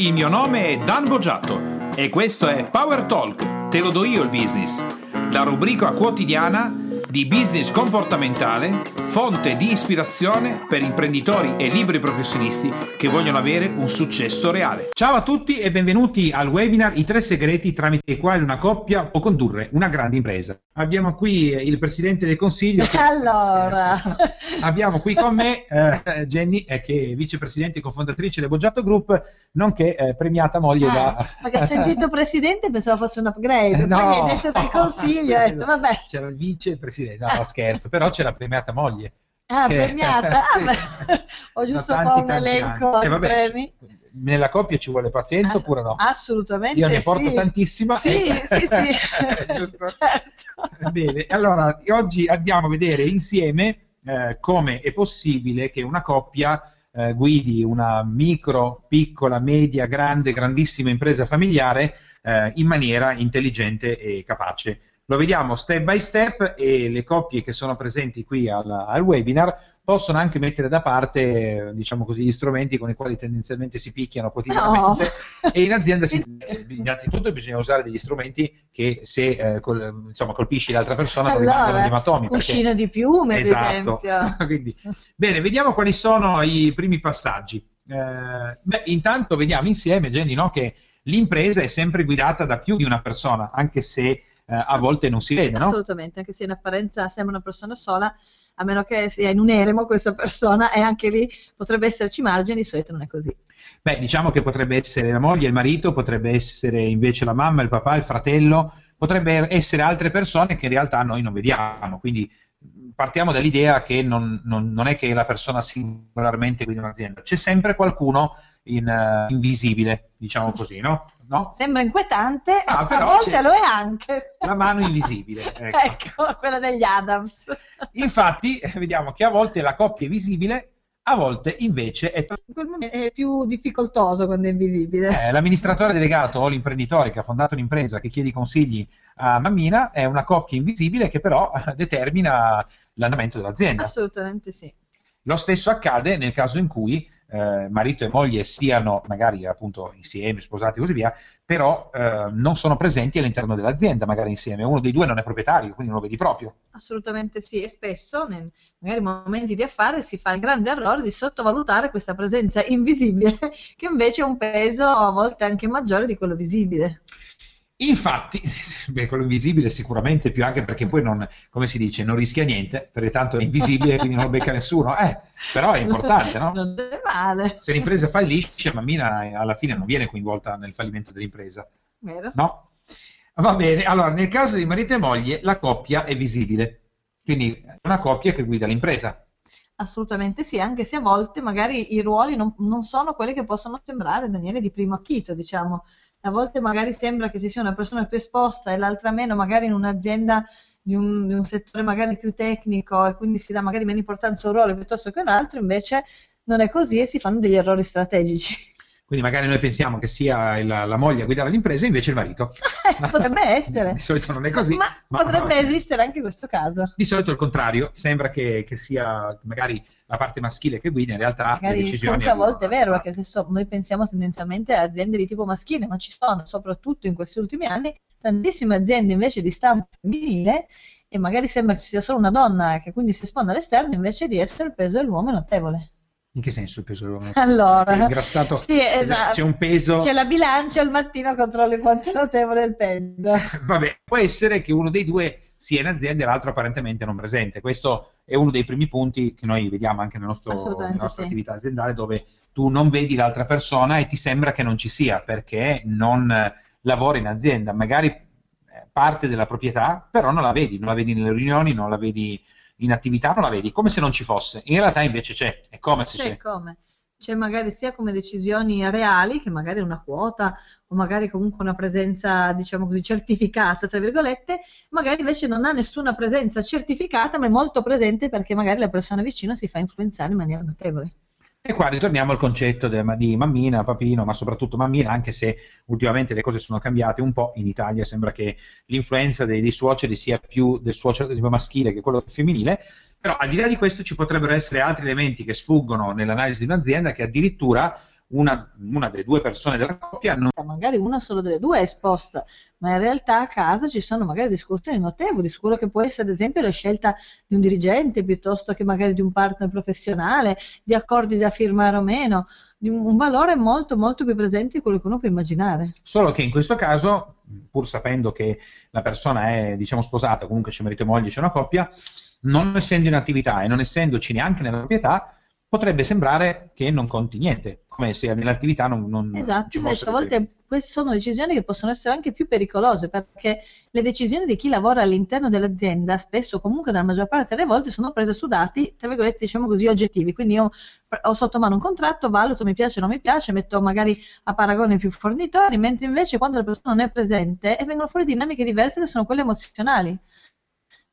Il mio nome è Dan Boggiato e questo è Power Talk, te lo do io il business, la rubrica quotidiana di business comportamentale, fonte di ispirazione per imprenditori e libri professionisti che vogliono avere un successo reale. Ciao a tutti e benvenuti al webinar I tre segreti tramite i quali una coppia può condurre una grande impresa. Abbiamo qui il Presidente del Consiglio. Che... Allora, abbiamo qui con me eh, Jenny, eh, che è vicepresidente e cofondatrice del Boggiato Group, nonché eh, premiata moglie ah, da... Perché ho sentito Presidente e pensavo fosse un upgrade, No, poi hai detto del Consiglio, ho detto vabbè. C'era il vicepresidente, no, scherzo, però c'è la premiata moglie. Ah, che- premiata. Ah, Sì. beh, ho giusto Da qua tanti, un tanti elenco Eh, vabbè, premi. nella coppia ci vuole pazienza Ah, oppure no? Assolutamente Io ne porto sì. tantissima. Sì, eh. sì, sì. Giusto? certo. Bene, allora oggi andiamo a vedere insieme eh, come è possibile che una coppia eh, guidi una micro, piccola, media, grande, grandissima impresa familiare eh, in maniera intelligente e capace. Lo vediamo step by step e le coppie che sono presenti qui al, al webinar possono anche mettere da parte, diciamo così, gli strumenti con i quali tendenzialmente si picchiano quotidianamente e in azienda si, eh, innanzitutto bisogna usare degli strumenti che se eh, col- insomma, colpisci l'altra persona Allora, rimangono gli ematomi. perché- Cuscino di piume, Esatto. Quindi, bene, vediamo quali sono i primi passaggi. Eh, beh, intanto vediamo insieme, Jenny, no, che l'impresa è sempre guidata da più di una persona, anche se a volte non si vede, no? Assolutamente, anche se in apparenza sembra una persona sola, a meno che sia in un eremo questa persona, e anche lì potrebbe esserci margine, di solito non è così. Beh, diciamo che potrebbe essere la moglie, il marito, potrebbe essere invece la mamma, il papà, il fratello, potrebbe essere altre persone che in realtà noi non vediamo. Quindi partiamo dall'idea che non, non- non è che la persona singolarmente guida un'azienda, c'è sempre qualcuno in, eh, invisibile, diciamo così, no? No? Sembra inquietante, Ah, a volte c'è- lo è anche. La mano invisibile. Ecco. ecco, quella degli Adams. Infatti, eh, vediamo che a volte la coppia è visibile, a volte invece è è più difficoltoso quando è invisibile. Eh, l'amministratore delegato o l'imprenditore che ha fondato un'impresa che chiede consigli a mammina è una coppia invisibile che però determina l'andamento dell'azienda. Assolutamente sì. Lo stesso accade nel caso in cui eh, marito e moglie siano magari appunto insieme, sposati e così via, però eh, non sono presenti all'interno dell'azienda, magari insieme. Uno dei due non è proprietario, quindi non lo vedi proprio. Assolutamente sì, e spesso, nei magari momenti di affare, si fa il grande errore di sottovalutare questa presenza invisibile, che invece ha un peso a volte anche maggiore di quello visibile. Infatti, beh, quello invisibile sicuramente più anche perché poi non, come si dice, non rischia niente, perché tanto è invisibile quindi non lo becca nessuno, eh, però è importante, no? Non è male, Se l'impresa fallisce, mammina eh, alla fine non viene coinvolta nel fallimento dell'impresa, vero? no? Va bene, allora nel caso di marito e moglie la coppia è visibile, quindi è una coppia che guida l'impresa. Assolutamente sì, anche se a volte magari i ruoli non, non sono quelli che possono sembrare, Daniele, di primo acchito, diciamo. A volte magari sembra che ci sia una persona più esposta e l'altra meno, magari in un'azienda di un, di un settore magari più tecnico e quindi si dà magari meno importanza a un ruolo piuttosto che un altro, invece non è così e si fanno degli errori strategici. Quindi magari noi pensiamo che sia il- la moglie a guidare l'impresa, invece il marito. Potrebbe essere. Di solito non è così. Ma, ma- potrebbe esistere anche questo caso. Di solito il contrario, sembra che, che sia magari la parte maschile che guida, in realtà le Magari decisioni comunque a volte è vero, perché se so- noi pensiamo tendenzialmente a aziende di tipo maschile, ma ci sono, soprattutto in questi ultimi anni, tantissime aziende invece di stampo femminile e magari sembra che ci sia solo una donna che quindi si espone all'esterno, invece dietro il peso dell'uomo è notevole. In che senso il peso dell'uomo? Allora, È ingrassato? sì, esatto. C'è un peso? C'è la bilancia, al mattino controlli quanto è notevole il peso. Vabbè, può essere che uno dei due sia in azienda e l'altro apparentemente non presente. Questo è uno dei primi punti che noi vediamo anche nel nostro- nella nostra sì. attività aziendale, dove tu non vedi l'altra persona e ti sembra che non ci sia perché non eh, lavora in azienda. Magari eh, parte della proprietà, però non la vedi, non la vedi nelle riunioni, non la vedi in attività, non la vedi, come se non ci fosse. In realtà invece c'è, è come se C'è c'è. come? C'è magari sia come decisioni reali, che magari una quota, o magari comunque una presenza, diciamo così, certificata, tra virgolette, magari invece non ha nessuna presenza certificata, ma è molto presente perché magari la persona vicino si fa influenzare in maniera notevole. E qua ritorniamo al concetto di mammina, papino, ma soprattutto mammina, anche se ultimamente le cose sono cambiate un po'. In Italia sembra che l'influenza dei, dei suoceri sia più del suocero maschile che quello femminile, però al di là di questo ci potrebbero essere altri elementi che sfuggono nell'analisi di un'azienda che addirittura una, una, delle due persone della coppia non... magari una solo delle due è esposta, ma in realtà a casa ci sono magari discussioni notevoli su quello che può essere ad esempio la scelta di un dirigente piuttosto che magari di un partner professionale, di accordi da firmare o meno, un valore molto molto più presente di quello che uno può immaginare. Solo che in questo caso, pur sapendo che la persona è diciamo sposata, comunque c'è marito e moglie, c'è una coppia, non essendo in attività e non essendoci neanche nella proprietà, potrebbe sembrare che non conti niente, come se nell'attività non, non esatto, ci fosse... Esatto, a volte queste sono decisioni che possono essere anche più pericolose, perché le decisioni di chi lavora all'interno dell'azienda, spesso comunque nella maggior parte delle volte, sono prese su dati, tra virgolette, diciamo così, oggettivi. Quindi io ho sotto mano un contratto, valuto, mi piace o non mi piace, metto magari a paragone più fornitori, mentre invece quando la persona non è presente vengono fuori dinamiche diverse che sono quelle emozionali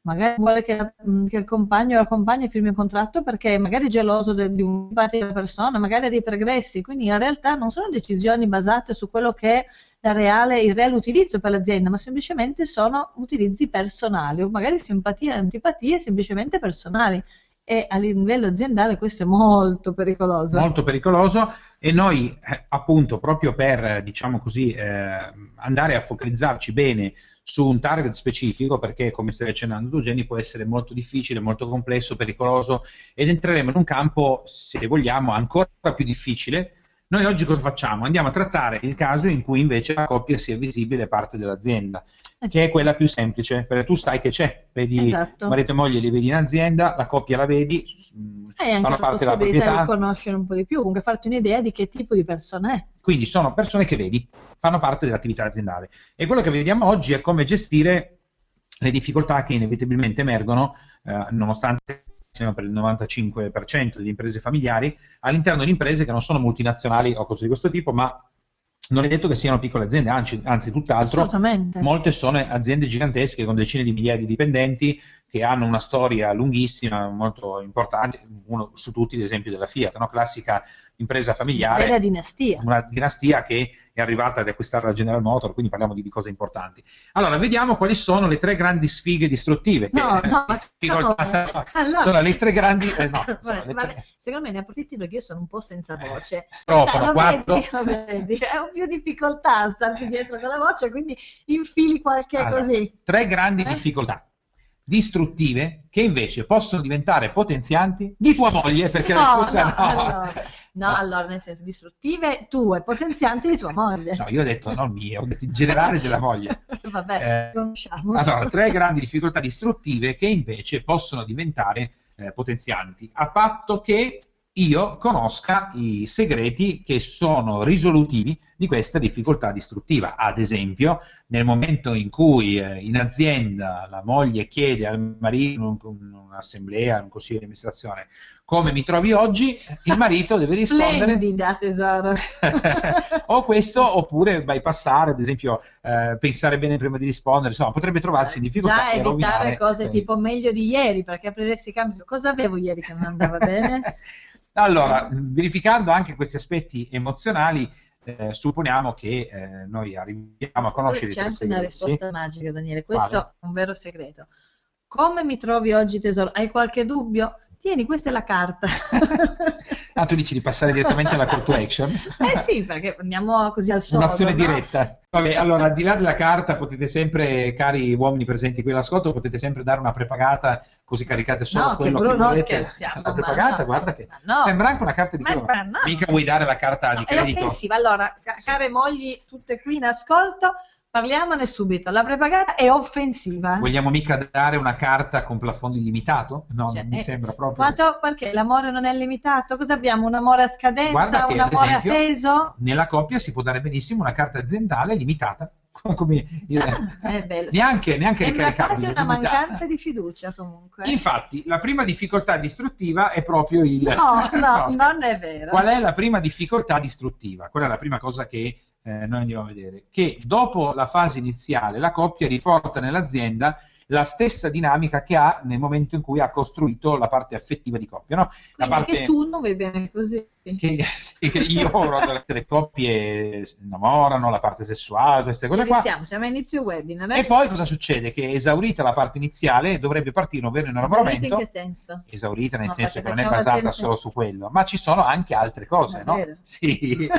magari vuole che, che, il compagno o la compagna firmi un contratto perché magari è geloso de, di un parte della persona, magari ha dei pregressi, quindi in realtà non sono decisioni basate su quello che è reale, il reale utilizzo per l'azienda, ma semplicemente sono utilizzi personali o magari simpatie e antipatie semplicemente personali e a livello aziendale questo è molto pericoloso. Molto pericoloso e noi eh, appunto proprio per diciamo così eh, andare a focalizzarci bene su un target specifico perché come stai accennando tu Jenny può essere molto difficile, molto complesso, pericoloso ed entreremo in un campo se vogliamo ancora più difficile noi oggi cosa facciamo? Andiamo a trattare il caso in cui invece la coppia sia visibile parte dell'azienda, esatto. che è quella più semplice, perché tu sai che c'è, vedi esatto. marito e moglie li vedi in azienda, la coppia la vedi, Hai anche fanno parte della proprietà. di conoscere un po' di più, comunque farti un'idea di che tipo di persona è. Quindi sono persone che vedi, fanno parte dell'attività aziendale. E quello che vediamo oggi è come gestire le difficoltà che inevitabilmente emergono, eh, nonostante siamo per il 95% delle imprese familiari, all'interno di imprese che non sono multinazionali o cose di questo tipo, ma non è detto che siano piccole aziende, anzi, anzi tutt'altro, molte sono aziende gigantesche con decine di migliaia di dipendenti che hanno una storia lunghissima, molto importante, uno su tutti l'esempio della Fiat, no? classica impresa familiare. Una dinastia. Una dinastia che è arrivata ad acquistare la General Motors, quindi parliamo di, di, cose importanti. Allora, vediamo quali sono le tre grandi sfighe distruttive. No, che, no, no, allora, sono le tre grandi... Eh, no, vabbè, vabbè, tre... Secondo me ne approfitti perché io sono un po' senza voce. Microfono, quattro. Vedi, vedi, ho più difficoltà a starti dietro con la voce, quindi infili qualche allora, così. Tre grandi eh? difficoltà distruttive che invece possono diventare potenzianti di tua moglie perché no, la cosa no, no. Allora, no, allora nel senso distruttive tue, potenzianti di tua moglie. No, io ho detto non mie, ho detto in generale della moglie. Vabbè, eh, conosciamo. Allora, tre grandi difficoltà distruttive che invece possono diventare eh, potenzianti, a patto che io conosca i segreti che sono risolutivi di questa difficoltà distruttiva. Ad esempio, nel momento in cui eh, in azienda la moglie chiede al marito in un'assemblea, in un consiglio di amministrazione, come mi trovi oggi, il marito deve rispondere... Splendida, tesoro! o questo, oppure bypassare, ad esempio, eh, pensare bene prima di rispondere, insomma, potrebbe trovarsi in difficoltà. Già evitare cose eh, tipo meglio di ieri, perché apriresti cambio. Cosa avevo ieri che non andava bene? Allora, verificando anche questi aspetti emozionali, eh, supponiamo che eh, noi arriviamo a conoscere C'è anche una risposta magica, Daniele. Questo vale. è un vero segreto. Come mi trovi oggi, tesoro? Hai qualche dubbio? Tieni, questa è la carta. ah, tu dici di passare direttamente alla call to action? eh sì, perché andiamo così al solito. Un'azione no? diretta. Vabbè, allora, al di là della carta, potete sempre, cari uomini presenti qui all'ascolto, potete sempre dare una prepagata, così caricate solo no, quello che, che volete. scherziamo. La prepagata, no. guarda che no. sembra anche una carta di ma, ma no. Mica vuoi dare la carta di credito. È offensiva. Allora, care mogli, tutte qui in ascolto, Parliamone subito, la prepagata è offensiva. Vogliamo mica dare una carta con plafond illimitato? No, cioè, non mi eh, sembra proprio. Quanto, perché l'amore non è limitato? Cosa abbiamo? Un amore a scadenza? Che, un amore esempio, a peso? Nella coppia si può dare benissimo una carta aziendale limitata. Come il, eh, neanche, neanche Sembra quasi una mancanza di fiducia comunque. Infatti, la prima difficoltà distruttiva è proprio il... No, no, no non è vero. Qual è la prima difficoltà distruttiva? Qual è la prima cosa che eh, noi andiamo a vedere, che dopo la fase iniziale la coppia riporta nell'azienda la stessa dinamica che ha nel momento in cui ha costruito la parte affettiva di coppia. No? La parte... che tu non vai bene così. Che, che io le coppie si innamorano, la parte sessuale, queste cose qua. Siamo, siamo a inizio webinar. Eh? E poi cosa succede? Che esaurita la parte iniziale dovrebbe partire un vero innamoramento. Esaurita in che senso? Esaurita nel no, senso che non è basata attenzione. solo su quello, ma ci sono anche altre cose, no? Sì.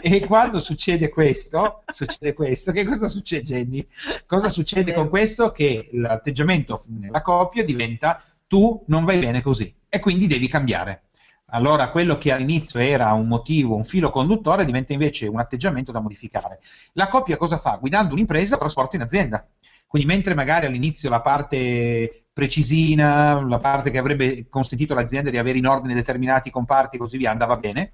e quando succede questo, succede questo, che cosa succede Jenny? Cosa succede con questo? Che l'atteggiamento nella coppia diventa tu non vai bene così e quindi devi cambiare. Allora quello che all'inizio era un motivo, un filo conduttore, diventa invece un atteggiamento da modificare. La coppia cosa fa? Guidando un'impresa trasporta in azienda. Quindi mentre magari all'inizio la parte precisina, la parte che avrebbe consentito all'azienda di avere in ordine determinati comparti e così via, andava bene,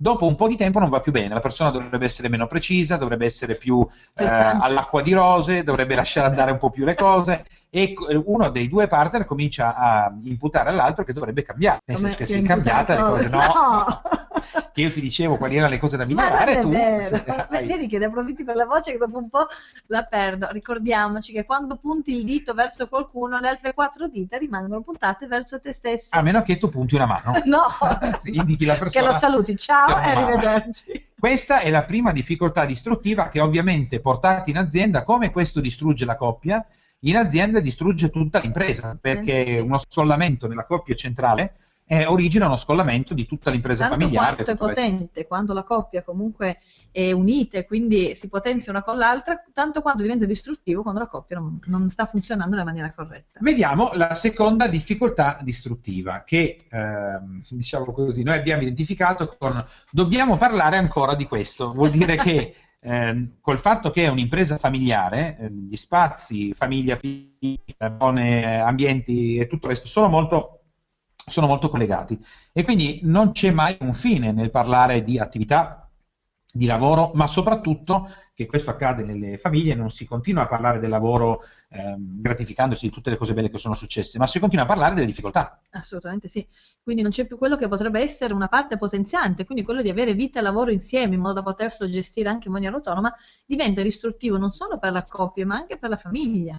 dopo un po' di tempo non va più bene, la persona dovrebbe essere meno precisa, dovrebbe essere più eh, all'acqua di rose, dovrebbe lasciare andare un po' più le cose e uno dei due partner comincia a imputare all'altro che dovrebbe cambiare, nel senso che si è cambiata le cose, no. no. Che io ti dicevo quali erano le cose da migliorare, tu hai... vedi che ne approfitti per la voce che dopo un po' la perdo. Ricordiamoci che quando punti il dito verso qualcuno, le altre quattro dita rimangono puntate verso te stesso. A meno che tu punti una mano. no, indichi la persona. Che lo saluti, ciao e arrivederci. Questa è la prima difficoltà distruttiva che ovviamente portata in azienda, come questo distrugge la coppia, in azienda distrugge tutta l'impresa, perché uno scollamento nella coppia centrale eh, origina uno scollamento di tutta l'impresa Tanto familiare. Quanto è potente, quando la coppia comunque è unita e quindi si potenzia una con l'altra, tanto quanto diventa distruttivo quando la coppia non, non sta funzionando nella maniera corretta. Vediamo la seconda difficoltà distruttiva che, ehm, diciamo così, noi abbiamo identificato con dobbiamo parlare ancora di questo, vuol dire che eh, col fatto che è un'impresa familiare, eh, gli spazi, famiglia, figli, ambienti e tutto il resto sono molto sono molto collegati. E quindi non c'è mai un fine nel parlare di attività di lavoro, ma soprattutto che questo accade nelle famiglie, non si continua a parlare del lavoro ehm, gratificandosi di tutte le cose belle che sono successe, ma si continua a parlare delle difficoltà. Assolutamente sì, quindi non c'è più quello che potrebbe essere una parte potenziante, quindi quello di avere vita e lavoro insieme in modo da poterselo gestire anche in maniera autonoma, diventa distruttivo non solo per la coppia, ma anche per la famiglia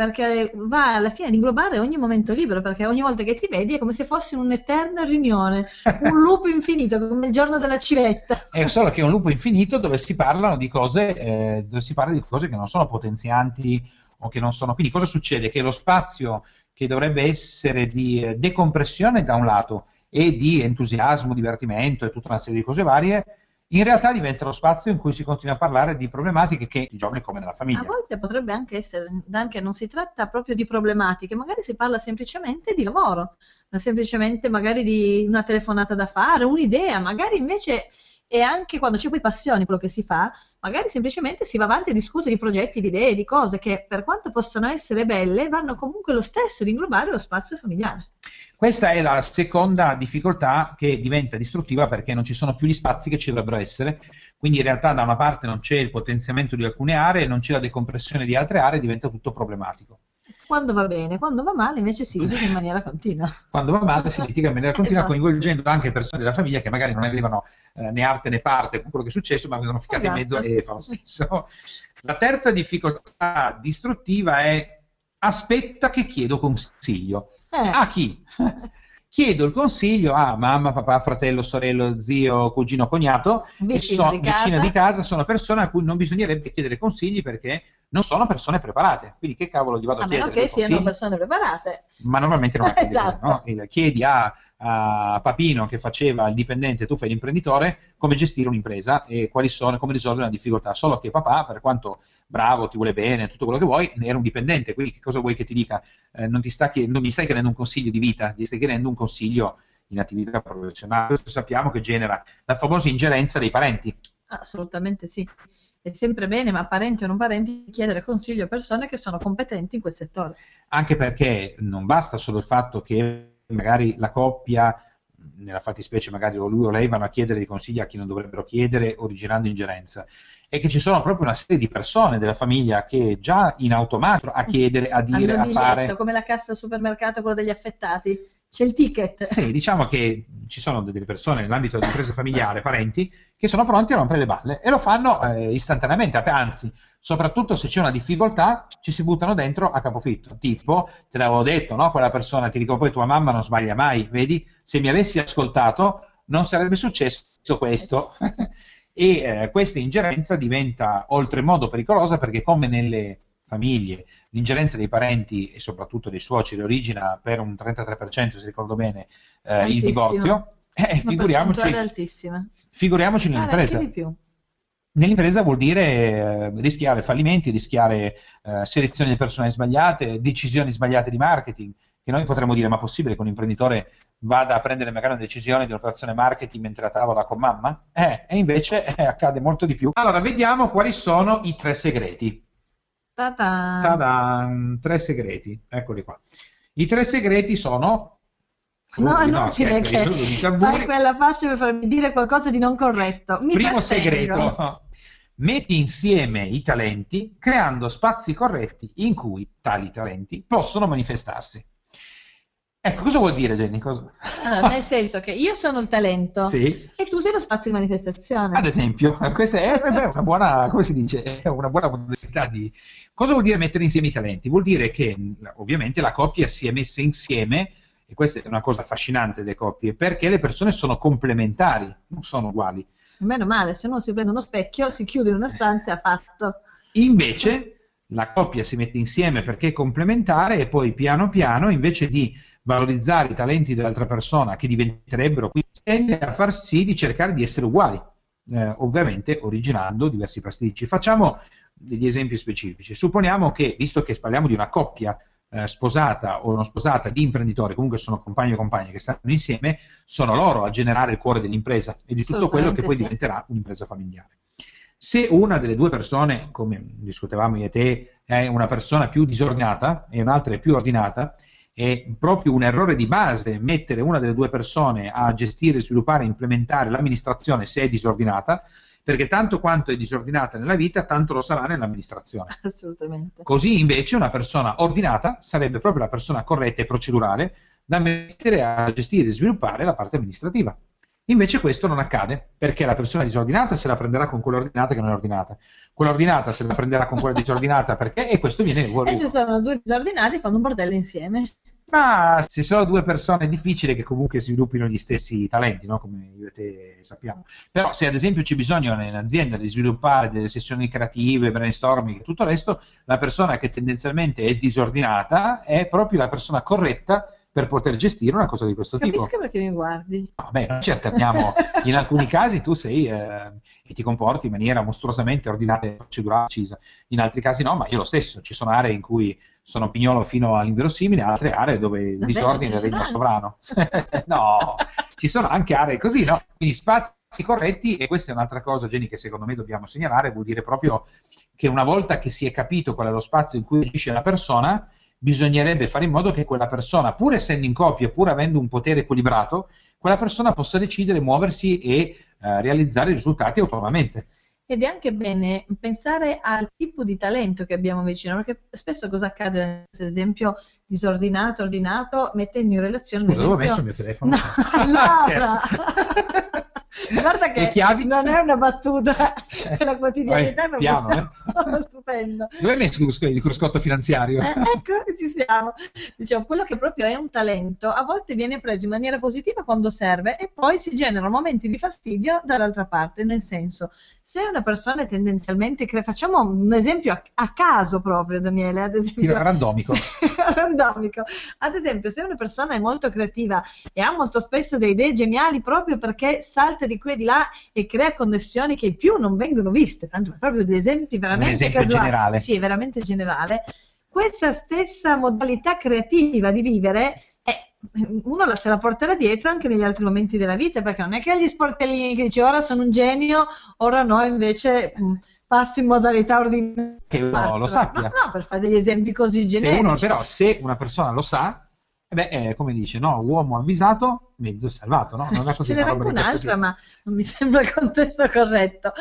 perché va alla fine ad inglobare ogni momento libero, perché ogni volta che ti vedi è come se fossi un'eterna riunione, un loop infinito, come il giorno della civetta. È solo che è un loop infinito dove si parlano di cose, eh, dove si parla di cose che non sono potenzianti o che non sono. Quindi cosa succede? Che lo spazio che dovrebbe essere di eh, decompressione da un lato e di entusiasmo, divertimento e tutta una serie di cose varie, in realtà diventa lo spazio in cui si continua a parlare di problematiche che di giorni come nella famiglia. A volte potrebbe anche essere, anche non si tratta proprio di problematiche, magari si parla semplicemente di lavoro, semplicemente magari di una telefonata da fare, un'idea, magari invece e anche quando c'è poi passione quello che si fa, magari semplicemente si va avanti a discutere di progetti, di idee, di cose che per quanto possano essere belle, vanno comunque lo stesso ad inglobare lo spazio familiare. Questa è la seconda difficoltà che diventa distruttiva perché non ci sono più gli spazi che ci dovrebbero essere, quindi in realtà da una parte non c'è il potenziamento di alcune aree, non c'è la decompressione di altre aree, diventa tutto problematico. Quando va bene, quando va male invece si litiga in maniera continua. Quando va male si litiga in maniera continua, esatto. coinvolgendo anche persone della famiglia che magari non avevano eh, né arte né parte con quello che è successo, ma vengono ficcate esatto. in mezzo e fa lo stesso. La terza difficoltà distruttiva è aspetta che chiedo consiglio. Eh. A chi? chiedo il consiglio a mamma, papà, fratello, sorello, zio, cugino, cognato, vicino, so, di, casa. di casa, sono persone a cui non bisognerebbe chiedere consigli perché non sono persone preparate. Quindi che cavolo gli vado a, a chiedere? A meno che siano persone preparate. Ma normalmente non è esatto. no? Chiedi a, a, Papino che faceva il dipendente, tu fai l'imprenditore, come gestire un'impresa e quali sono, come risolvere una difficoltà. Solo che papà, per quanto bravo, ti vuole bene, tutto quello che vuoi, era un dipendente, quindi che cosa vuoi che ti dica? Eh, non, ti sta, non mi stai chiedendo un consiglio di vita, ti stai chiedendo un consiglio in attività professionale. Questo sappiamo che genera la famosa ingerenza dei parenti. Assolutamente sì è sempre bene, ma parenti o non parenti, chiedere consiglio a persone che sono competenti in quel settore. Anche perché non basta solo il fatto che magari la coppia, nella fattispecie magari o lui o lei, vanno a chiedere dei consigli a chi non dovrebbero chiedere, originando ingerenza, è che ci sono proprio una serie di persone della famiglia che già in automatico a chiedere, a dire, a fare... come la cassa al supermercato, quello degli affettati C'è il ticket. Sì, diciamo che ci sono delle persone nell'ambito dell'impresa familiare, parenti, che sono pronti a rompere le balle e lo fanno eh, istantaneamente, anzi, soprattutto se c'è una difficoltà, ci si buttano dentro a capofitto. Tipo, te l'avevo detto, no? Quella persona, ti dico poi tua mamma non sbaglia mai, vedi? Se mi avessi ascoltato non sarebbe successo questo. e eh, questa ingerenza diventa oltremodo pericolosa perché come nelle famiglie, l'ingerenza dei parenti e soprattutto dei suoceri origina per un 33%, se ricordo bene, eh, il divorzio. Eh, figuriamoci, figuriamoci nell'impresa. Nell'impresa vuol dire eh, rischiare fallimenti, rischiare eh, selezioni di persone sbagliate, decisioni sbagliate di marketing, che noi potremmo dire ma possibile che un imprenditore vada a prendere magari una decisione di un'operazione marketing mentre a tavola con mamma? Eh, e invece eh, accade molto di più. Allora, vediamo quali sono i tre segreti. Ta-da. Ta-da, tre segreti, eccoli qua. I tre segreti sono... No, no, scherzo, che fai quella faccia per farmi dire qualcosa di non corretto. Mi Primo segreto. Metti insieme i talenti creando spazi corretti in cui tali talenti possono manifestarsi. Ecco, cosa vuol dire Jenny? Cosa... Allora, nel senso che io sono il talento sì. e tu sei lo spazio di manifestazione. Ad esempio, questa è, è una buona, come si dice, è una buona modalità di... Cosa vuol dire mettere insieme i talenti? Vuol dire che ovviamente la coppia si è messa insieme, e questa è una cosa affascinante delle coppie, perché le persone sono complementari, non sono uguali. Meno male, se uno si prende uno specchio, si chiude in una stanza e ha fatto. Invece la coppia si mette insieme perché è complementare e poi piano piano invece di valorizzare i talenti dell'altra persona che diventerebbero qui tende a far sì di cercare di essere uguali eh, ovviamente originando diversi pasticci facciamo degli esempi specifici supponiamo che visto che parliamo di una coppia eh, sposata o non sposata di imprenditori, comunque sono compagni o compagne che stanno insieme, sono loro a generare il cuore dell'impresa e di tutto quello che poi sì. diventerà un'impresa familiare. Se una delle due persone, come discutevamo io e te, è una persona più disordinata e un'altra è più ordinata, è proprio un errore di base mettere una delle due persone a gestire, sviluppare implementare l'amministrazione se è disordinata, perché tanto quanto è disordinata nella vita, tanto lo sarà nell'amministrazione. Assolutamente. Così invece una persona ordinata sarebbe proprio la persona corretta e procedurale da mettere a gestire e sviluppare la parte amministrativa. Invece questo non accade, perché la persona disordinata se la prenderà con quella ordinata che non è ordinata, quella ordinata se la prenderà con quella disordinata perché, e questo viene... E se sono due disordinati fanno un bordello insieme. Ma se sono due persone è difficile che comunque sviluppino gli stessi talenti, no? come io e te sappiamo. Però se ad esempio c'è bisogno in azienda di sviluppare delle sessioni creative, brainstorming e tutto il resto, la persona che tendenzialmente è disordinata è proprio la persona corretta per poter gestire una cosa di questo Capisco tipo. perché mi guardi. Vabbè, noi ci alterniamo. In alcuni casi tu sei eh, e ti comporti in maniera mostruosamente ordinata e procedurale precisa. In altri casi no, ma io lo stesso. Ci sono aree in cui sono pignolo fino all'inverosimile, altre aree dove il disordine regna sovrano. no, ci sono anche aree così, no? Quindi spazi corretti e questa è un'altra cosa, Jenny, che secondo me dobbiamo segnalare, vuol dire proprio che una volta che si è capito qual è lo spazio in cui agisce la persona, bisognerebbe fare in modo che quella persona, pur essendo in coppia, pur avendo un potere equilibrato, quella persona possa decidere, muoversi e eh, realizzare i risultati autonomamente. Ed è anche bene pensare al tipo di talento che abbiamo vicino, perché spesso cosa accade, ad esempio, disordinato, ordinato, mettendo in relazione... Scusa, esempio... dove ho messo il mio telefono? No, allora... Guarda che chiavi? non è una battuta, è la quotidianità. Vai, piano, eh? stupendo. Dove hai messo il cruscotto finanziario? Eh, ecco, ci siamo. Diciamo, quello che proprio è un talento a volte viene preso in maniera positiva quando serve e poi si generano momenti di fastidio dall'altra parte, nel senso, se una persona è tendenzialmente, cre- facciamo un esempio a, a, caso proprio, Daniele, ad esempio. Tira randomico. randomico. Ad esempio, se una persona è molto creativa e ha molto spesso delle idee geniali proprio perché salta di qui e di là e crea connessioni che più non vengono viste, tanto proprio degli esempi veramente esempio casuali. generale. Sì, veramente generale. Questa stessa modalità creativa di vivere uno la, se la porterà dietro anche negli altri momenti della vita, perché non è che gli sportellini che dice ora sono un genio, ora no, invece mh, passo in modalità ordinaria. Che uno lo sappia. No, no, per fare degli esempi così generici. Se uno, però, se una persona lo sa, beh, eh, come dice, no, uomo avvisato mezzo salvato, no? Non è così, Ce n'era anche un'altra, ma non mi sembra il contesto corretto.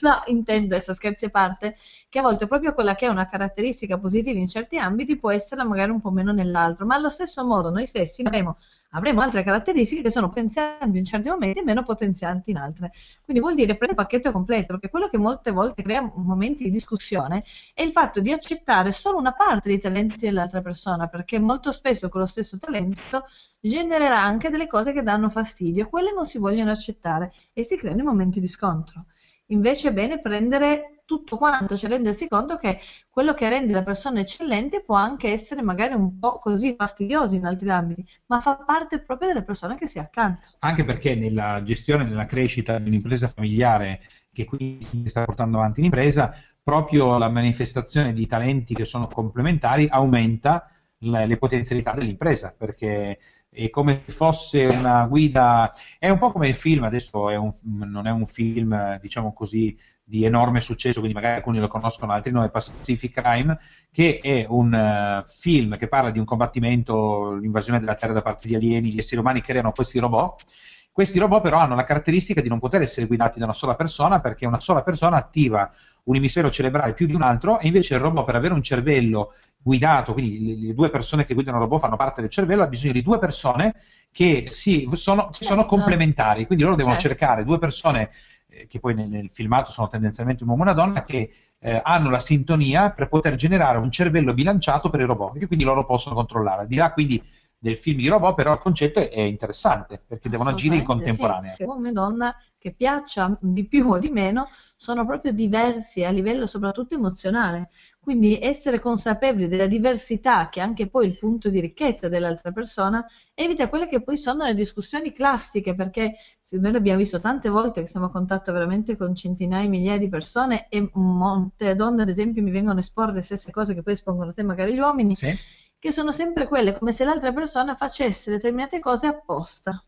No, intendo adesso, scherzi a parte, che a volte proprio quella che è una caratteristica positiva in certi ambiti può essere magari un po' meno nell'altro, ma allo stesso modo noi stessi avremo avremo altre caratteristiche che sono potenzianti in certi momenti e meno potenzianti in altre. Quindi vuol dire prendere il pacchetto completo, perché quello che molte volte crea momenti di discussione è il fatto di accettare solo una parte dei talenti dell'altra persona, perché molto spesso con lo stesso talento genererà anche delle cose che danno fastidio, quelle non si vogliono accettare e si creano momenti di scontro. Invece è bene prendere tutto quanto, cioè rendersi conto che quello che rende la persona eccellente può anche essere magari un po' così fastidioso in altri ambiti, ma fa parte proprio delle persone che si accanto. Anche perché nella gestione, nella crescita di un'impresa familiare che qui si sta portando avanti l'impresa, proprio la manifestazione di talenti che sono complementari aumenta le, le potenzialità dell'impresa, perché è come se fosse una guida, è un po' come il film, adesso è un, non è un film, diciamo così, di enorme successo, quindi magari alcuni lo conoscono, altri no, è Pacific Crime, che è un uh, film che parla di un combattimento, l'invasione della Terra da parte di alieni, gli esseri umani creano questi robot questi robot però hanno la caratteristica di non poter essere guidati da una sola persona perché una sola persona attiva un emisfero cerebrale più di un altro e invece il robot per avere un cervello guidato, quindi le due persone che guidano il robot fanno parte del cervello, ha bisogno di due persone che si, sono, certo. sono, complementari, quindi loro devono certo. cercare due persone eh, che poi nel, nel, filmato sono tendenzialmente un uomo e una donna, che eh, hanno la sintonia per poter generare un cervello bilanciato per i robot, che quindi loro possono controllare. Al di là quindi del film di robot, però il concetto è interessante perché devono agire in contemporanea. Sì, uomo e donna che piaccia di più o di meno sono proprio diversi a livello soprattutto emozionale. Quindi essere consapevoli della diversità, che è anche poi il punto di ricchezza dell'altra persona, evita quelle che poi sono le discussioni classiche, perché se noi l'abbiamo visto tante volte che siamo a contatto veramente con centinaia, migliaia di persone e molte donne, ad esempio, mi vengono a esporre le stesse cose che poi espongono a te magari gli uomini. Sì che sono sempre quelle, come se l'altra persona facesse determinate cose apposta,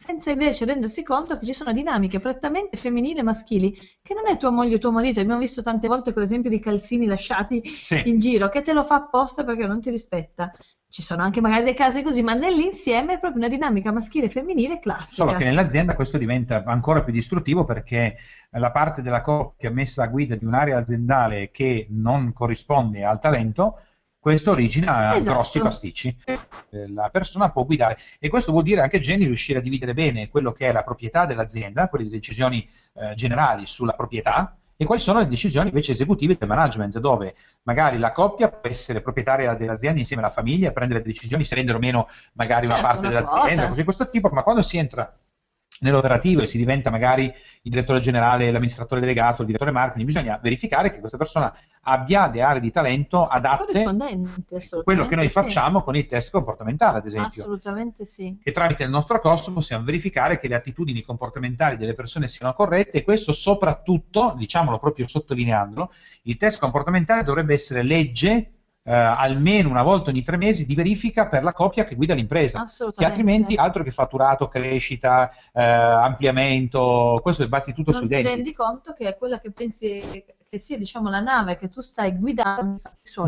senza invece rendersi conto che ci sono dinamiche prettamente femminili e maschili, che non è tua moglie o tuo marito, abbiamo visto tante volte con l'esempio di calzini lasciati sì. in giro, che te lo fa apposta perché non ti rispetta. Ci sono anche magari dei casi così, ma nell'insieme è proprio una dinamica maschile e femminile classica. Solo che nell'azienda questo diventa ancora più distruttivo perché la parte della coppia messa a guida di un'area aziendale che non corrisponde al talento questo origina esatto. grossi pasticci. Eh, la persona può guidare e questo vuol dire anche Jenny riuscire a dividere bene quello che è la proprietà dell'azienda, quelle decisioni eh, generali sulla proprietà e quali sono le decisioni invece esecutive del management, dove magari la coppia può essere proprietaria dell'azienda insieme alla famiglia e prendere decisioni se rendere o meno magari certo, una parte una dell'azienda, così di questo tipo, ma quando si entra nell'operativo e si diventa magari il direttore generale, l'amministratore delegato, il direttore marketing, bisogna verificare che questa persona abbia le aree di talento adatte a quello che noi facciamo sì. con i test comportamentali, ad esempio. Assolutamente sì. Che tramite il nostro corso possiamo verificare che le attitudini comportamentali delle persone siano corrette e questo soprattutto, diciamolo proprio sottolineandolo, il test comportamentale dovrebbe essere legge eh, almeno una volta ogni tre mesi di verifica per la coppia che guida l'impresa, che altrimenti altro che fatturato, crescita, eh, ampliamento, questo è batti tutto non sui denti. Ti rendi conto che è quella che pensi che sia diciamo, la nave che tu stai guidando.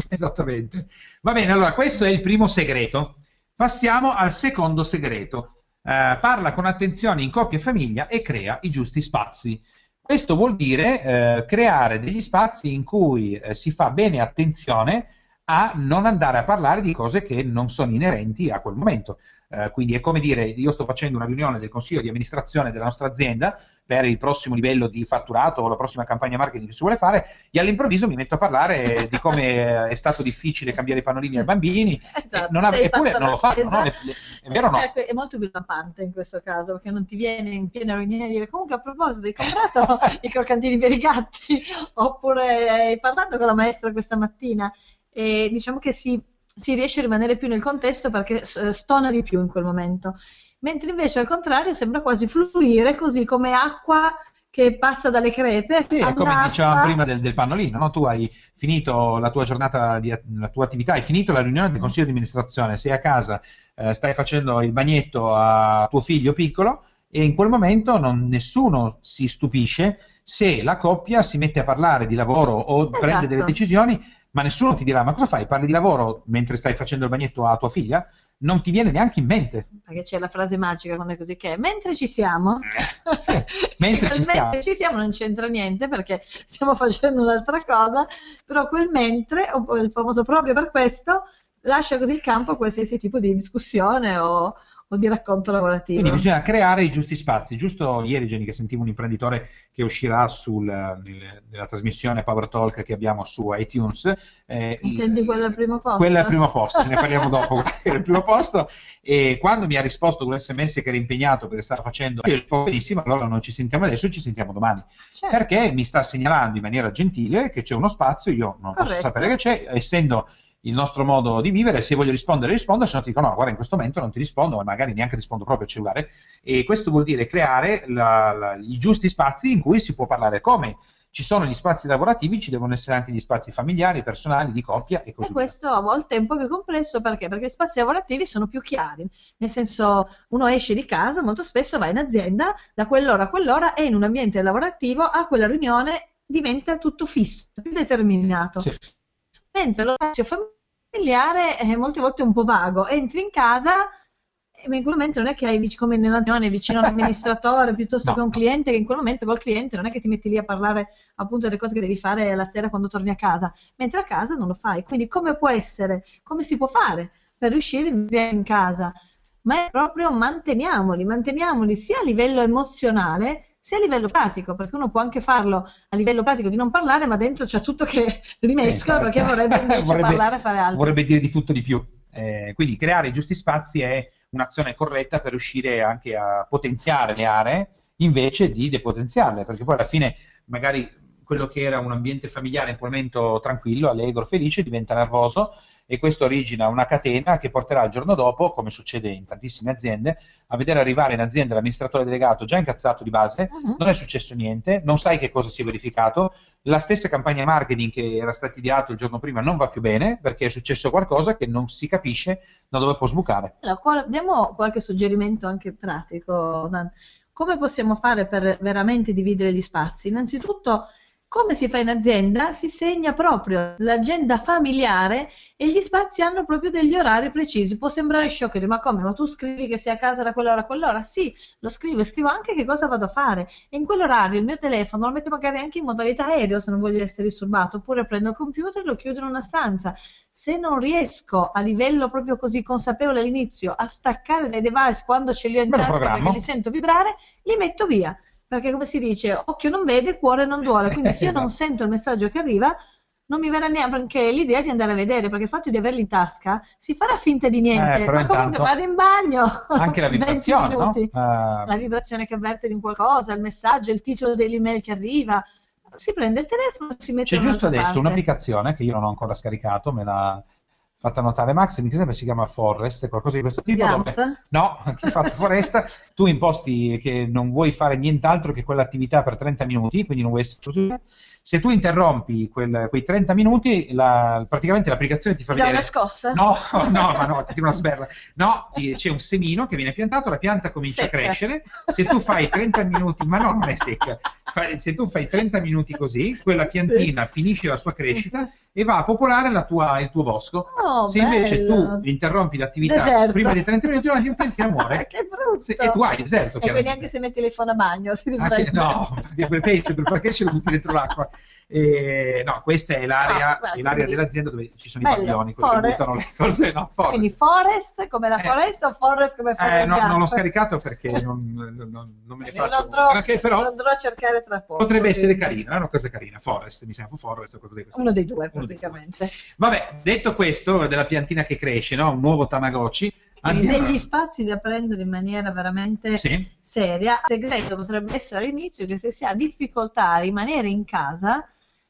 Esattamente. Va bene, allora questo è il primo segreto. Passiamo al secondo segreto. Eh, parla con attenzione in coppia e famiglia e crea i giusti spazi. Questo vuol dire eh, creare degli spazi in cui eh, si fa bene attenzione a non andare a parlare di cose che non sono inerenti a quel momento. Eh, quindi è come dire, io sto facendo una riunione del consiglio di amministrazione della nostra azienda per il prossimo livello di fatturato o la prossima campagna marketing che si vuole fare e all'improvviso mi metto a parlare di come è stato difficile cambiare i pannolini ai bambini esatto, non ave- eppure non lo fanno, esatto. no? è, è, vero o no? Ecco, è molto più lampante in questo caso perché non ti viene in piena riunione a dire comunque a proposito hai comprato i croccantini per i gatti oppure hai parlato con la maestra questa mattina e diciamo che si, si riesce a rimanere più nel contesto perché eh, stona di più in quel momento. Mentre invece al contrario sembra quasi fluire così come acqua che passa dalle crepe. Sì, è come dicevamo prima del, del pannolino, no? tu hai finito la tua giornata, di, la tua attività, hai finito la riunione del consiglio di amministrazione, sei a casa, eh, stai facendo il bagnetto a tuo figlio piccolo e in quel momento non, nessuno si stupisce se la coppia si mette a parlare di lavoro o esatto. prende delle decisioni ma nessuno ti dirà ma cosa fai? Parli di lavoro mentre stai facendo il bagnetto a tua figlia? non ti viene neanche in mente. Perché c'è la frase magica quando è così che è, mentre ci siamo, Eh, sì, mentre ci siamo. ci siamo non c'entra niente perché stiamo facendo un'altra cosa, però quel mentre, o il famoso proprio per questo, lascia così il campo a qualsiasi tipo di discussione o di racconto lavorativo. Quindi bisogna creare i giusti spazi. Giusto ieri, Jenny, che sentivo un imprenditore che uscirà sul, nel- nella trasmissione Power Talk che abbiamo su iTunes. eh, Intendi quella al primo posto? Quella al primo posto, ne parliamo dopo, il primo posto. E quando mi ha risposto con un sms che era impegnato perché stava facendo, ho detto, benissimo, allora non ci sentiamo adesso, ci sentiamo domani. Certo. Perché mi sta segnalando in maniera gentile che c'è uno spazio, io non posso Corretto. sapere che c'è, essendo il nostro modo di vivere, se voglio rispondere rispondo, se no ti dico no, guarda in questo momento non ti rispondo, magari neanche rispondo proprio al cellulare e questo vuol dire creare la- la- i giusti spazi in cui si può parlare come ci sono gli spazi lavorativi, ci devono essere anche gli spazi familiari, personali, di coppia e E così via. questo a volte è un po' più complesso perché? Perché gli spazi lavorativi sono più chiari, nel senso uno esce di casa, molto spesso va in azienda da quell'ora a quell'ora e in un ambiente lavorativo a quella riunione diventa tutto fisso, più determinato. Sì. Mentre lo spazio familiare è molte volte un po' vago, entri in casa e in quel momento non è che hai come nella riunione vicino a un amministratore piuttosto No, che un cliente, che in quel momento col cliente non è che ti metti lì a parlare appunto delle cose che devi fare la sera quando torni a casa, mentre a casa non lo fai. Quindi come può essere, come si può fare per riuscire a vivere in casa? Ma è proprio manteniamoli, manteniamoli sia a livello emozionale sia a livello pratico, perché uno può anche farlo a livello pratico di non parlare, ma dentro c'è tutto che rimescola Sì, perché vorrebbe invece Vorrebbe- parlare e fare altro. Vorrebbe dire di tutto di più. Eh, quindi creare i giusti spazi è un'azione corretta per riuscire anche a potenziare le aree invece di depotenziarle, perché poi alla fine magari quello che era un ambiente familiare in quel momento tranquillo, allegro, felice, diventa nervoso e questo origina una catena che porterà il giorno dopo, come succede in tantissime aziende, a vedere arrivare in azienda l'amministratore delegato già incazzato di base, Mhm. non è successo niente, non sai che cosa si è verificato, la stessa campagna marketing che era stata ideata il giorno prima non va più bene perché è successo qualcosa che non si capisce da dove può sbucare. Allora, diamo qualche suggerimento anche pratico, Dan. Come possiamo fare per veramente dividere gli spazi? Innanzitutto, come si fa in azienda? Si segna proprio l'agenda familiare e gli spazi hanno proprio degli orari precisi. Può sembrare sciocco, dire, ma come? Ma tu scrivi che sei a casa da quell'ora a quell'ora? Sì, lo scrivo e scrivo anche che cosa vado a fare. E in quell'orario il mio telefono lo metto magari anche in modalità aereo se non voglio essere disturbato, oppure prendo il computer e lo chiudo in una stanza se non riesco a livello proprio così consapevole all'inizio a staccare dai device quando ce li ho in tasca perché li sento vibrare, li metto via. Perché come si dice, occhio non vede, cuore non duole. Quindi se io non Esatto. sento il messaggio che arriva, non mi verrà neanche l'idea di andare a vedere, perché il fatto di averli in tasca si farà finta di niente. Eh, ma comunque vado in bagno. Anche la 20 vibrazione, no? Eh, La vibrazione che avverte di qualcosa, il messaggio, il titolo dell'email che arriva. Si prende il telefono, si mette C'è giusto adesso parte. un'applicazione che io non ho ancora scaricato, me l'ha fatta notare Max, mi sembra si chiama Forest, qualcosa di questo tipo. Dove, no, che ha fatto Foresta, tu imposti che non vuoi fare nient'altro che quell'attività per 30 minuti, quindi non vuoi essere. Se tu interrompi quel- quei 30 minuti, la- praticamente l'applicazione ti fa Ti vedere... una scossa? No, no, ma no, ti tiro una sberla. No, c'è un semino che viene piantato, la pianta comincia Secca. a crescere. Se tu fai 30 minuti, ma no, non è secca. Se tu fai 30 minuti così, quella piantina finisce la sua crescita e va a popolare la tua- il tuo bosco. Oh, se invece bello. tu interrompi l'attività Deserto. prima dei 30 minuti, la piantina muore. che brutto! E tu hai deserto, E quindi anche se metti il telefono a bagno si Anche- no, pesce, per far crescere lo butti dentro l'acqua. Eh, no, questa è l'area, Ah, è l'area dell'azienda dove ci sono Bello, i padiglioni, quelli buttano le cose. No, forest. Quindi forest come la Eh. foresta o forest come forest Eh, no, non l'ho scaricato perché non, non- non me ne Quindi faccio. andrò, Anche però lo andrò a cercare tra poco. potrebbe essere carino, è una cosa carina. Forest, mi sembra Forest o qualcosa di questo. Uno dei due Uno dei due. praticamente. Vabbè, detto questo, della piantina che cresce, no? un nuovo Tamagotchi. Quindi andiamo- degli spazi da prendere in maniera veramente Sì. seria. Il segreto potrebbe essere all'inizio che se si ha difficoltà a rimanere in casa,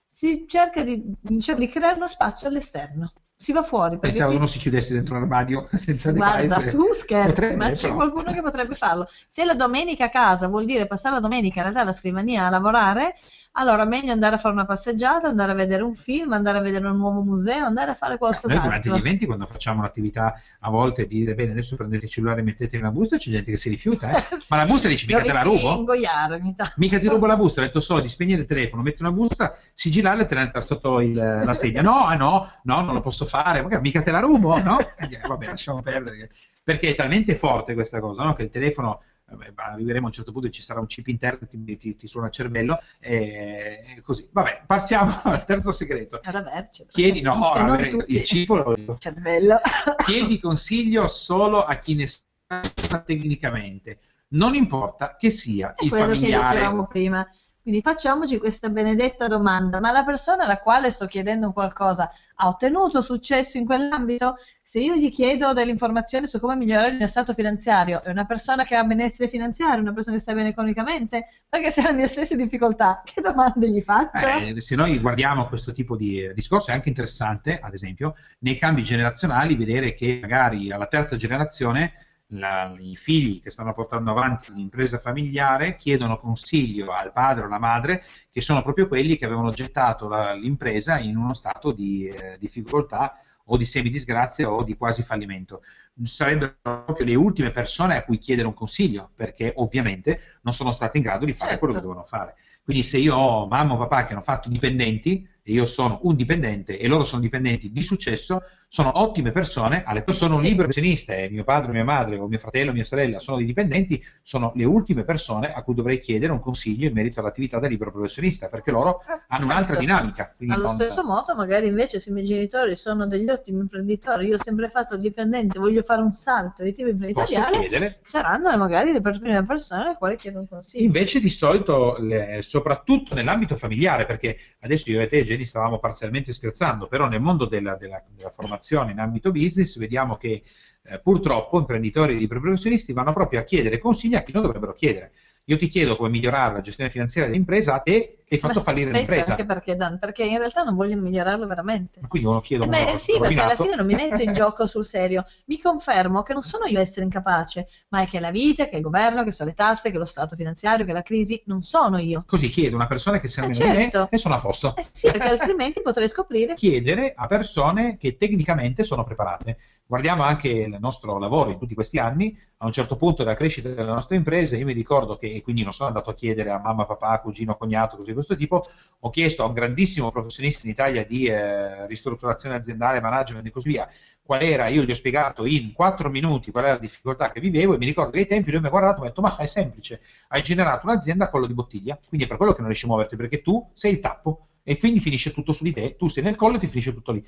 si cerca di, diciamo, di creare uno spazio all'esterno. Si va fuori. Pensavo si- uno si chiudesse dentro l'armadio senza Guarda, device. tu scherzi, Potrebbe, ma c'è però. qualcuno che potrebbe farlo. Se la domenica a casa vuol dire passare la domenica in realtà alla scrivania a lavorare, allora meglio andare a fare una passeggiata, andare a vedere un film, andare a vedere un nuovo museo, andare a fare qualcos'altro. Noi durante gli eventi, quando facciamo un'attività a volte di dire bene, adesso prendete il cellulare e mettete una busta, c'è gente che si rifiuta, eh? ma la busta dici mica te la rubo? Ingoiare, mica ti rubo la busta, ho detto solo di spegnere il telefono, metti una busta, sigillare e tenerla sotto il, la sedia. No, ah, no, no, non lo posso fare, mica te la rubo, no? Eh, vabbè, lasciamo perdere. Perché è talmente forte questa cosa, no? Che il telefono Vabbè, arriveremo a un certo punto e ci sarà un chip interno che ti, ti, ti, suona il cervello e, e, così. Vabbè, passiamo al terzo segreto. Ad averci. Chiedi, no, avere il cibo cervello. Chiedi consiglio solo a chi ne sa tecnicamente. Non importa che sia è il familiare. che dicevamo prima quindi facciamoci questa benedetta domanda, ma la persona alla quale sto chiedendo qualcosa ha ottenuto successo in quell'ambito? Se io gli chiedo delle informazioni su come migliorare il mio stato finanziario, è una persona che ha benessere finanziario, una persona che sta bene economicamente? Perché se ha le mie stesse difficoltà, che domande gli faccio? Eh, se noi guardiamo questo tipo di discorso è anche interessante, ad esempio, nei cambi generazionali vedere che magari alla terza generazione la, i figli che stanno portando avanti l'impresa familiare chiedono consiglio al padre o alla madre, che sono proprio quelli che avevano gettato la, l'impresa in uno stato di eh, difficoltà o di semidisgrazia o di quasi fallimento. Sarebbero proprio le ultime persone a cui chiedere un consiglio, perché ovviamente non sono state in grado di fare certo. quello che dovevano fare. Quindi se io ho mamma o papà che hanno fatto dipendenti, e io sono un dipendente e loro sono dipendenti di successo, sono ottime persone, alle quali sono un libero professionista e mio padre, mia madre o mio fratello mia sorella sono dei dipendenti, sono le ultime persone a cui dovrei chiedere un consiglio in merito all'attività da libero professionista, perché loro eh, hanno un'altra certo. dinamica. Allo non... stesso modo, magari invece se i miei genitori sono degli ottimi imprenditori, io ho sempre fatto dipendente, voglio fare un salto di tipo imprenditoriale, saranno magari le prime persone alle quali chiedo un consiglio. Invece di solito, le, soprattutto nell'ambito familiare, perché adesso io e te, Jenny, stavamo parzialmente scherzando, però nel mondo della, della, della formazione formazione in ambito business, vediamo che eh, purtroppo imprenditori e professionisti vanno proprio a chiedere consigli a chi non dovrebbero chiedere. Io ti chiedo come migliorare la gestione finanziaria dell'impresa a te hai fatto Ma fallire l'impresa. Anche perché, Dan, perché in realtà non voglio migliorarlo veramente. Quindi uno chiedo eh beh, sì, rovinato. perché alla fine non mi metto in gioco sul serio. Mi confermo che non sono io a essere incapace, ma è che la vita, che il governo, che sono le tasse, che lo stato finanziario, che la crisi, non sono io. Così chiedo a una persona che sia eh, certo. me e sono a posto. Eh sì, perché altrimenti potrei scoprire. Chiedere a persone che tecnicamente sono preparate. Guardiamo anche il nostro lavoro in tutti questi anni, a un certo punto della crescita delle nostre imprese, io mi ricordo che, e quindi non sono andato a chiedere a mamma, papà, cugino, cognato, così di questo tipo, ho chiesto a un grandissimo professionista in Italia di eh, ristrutturazione aziendale, management e così via, qual era, io gli ho spiegato in quattro minuti qual era la difficoltà che vivevo e mi ricordo che ai tempi lui mi ha guardato e mi ha detto ma è semplice, hai generato un'azienda a collo di bottiglia, quindi è per quello che non riesci a muoverti, perché tu sei il tappo e quindi finisce tutto su di te, tu sei nel collo e ti finisce tutto lì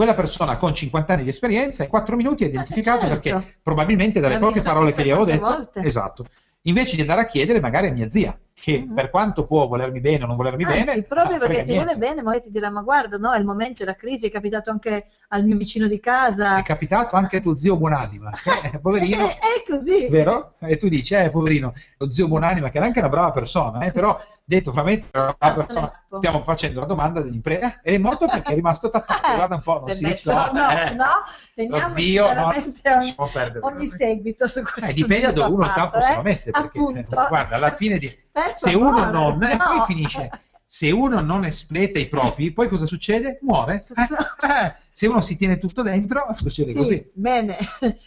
quella persona con 50 anni di esperienza in 4 minuti ha identificato eh, certo. perché probabilmente dalle poche parole che gli avevo detto, volte. esatto, invece di andare a chiedere magari a mia zia, che mm-hmm. per quanto può volermi bene o non volermi Anzi, bene, proprio perché ti vuole bene, magari ti dirà: Ma guarda, no, è il momento della crisi, è capitato anche al mio vicino di casa. È capitato anche a tuo zio Buonanima, eh, poverino. è, è, così. Vero? E tu dici, eh, poverino, lo zio Buonanima, che era anche una brava persona, eh, però detto fra me, persona, stiamo facendo la domanda dell'impresa, eh, è morto perché è rimasto tappato, guarda un po', non si dice. No, no, eh. no, teniamo zio, no, ogni, ogni seguito su questo. Eh, dipende dove uno il tappo se lo mette, perché, guarda, alla fine di se uno non, no. e poi finisce. Se uno non espleta i propri, poi cosa succede? Muore. Eh? Cioè, se uno si tiene tutto dentro, succede sì, così. Bene.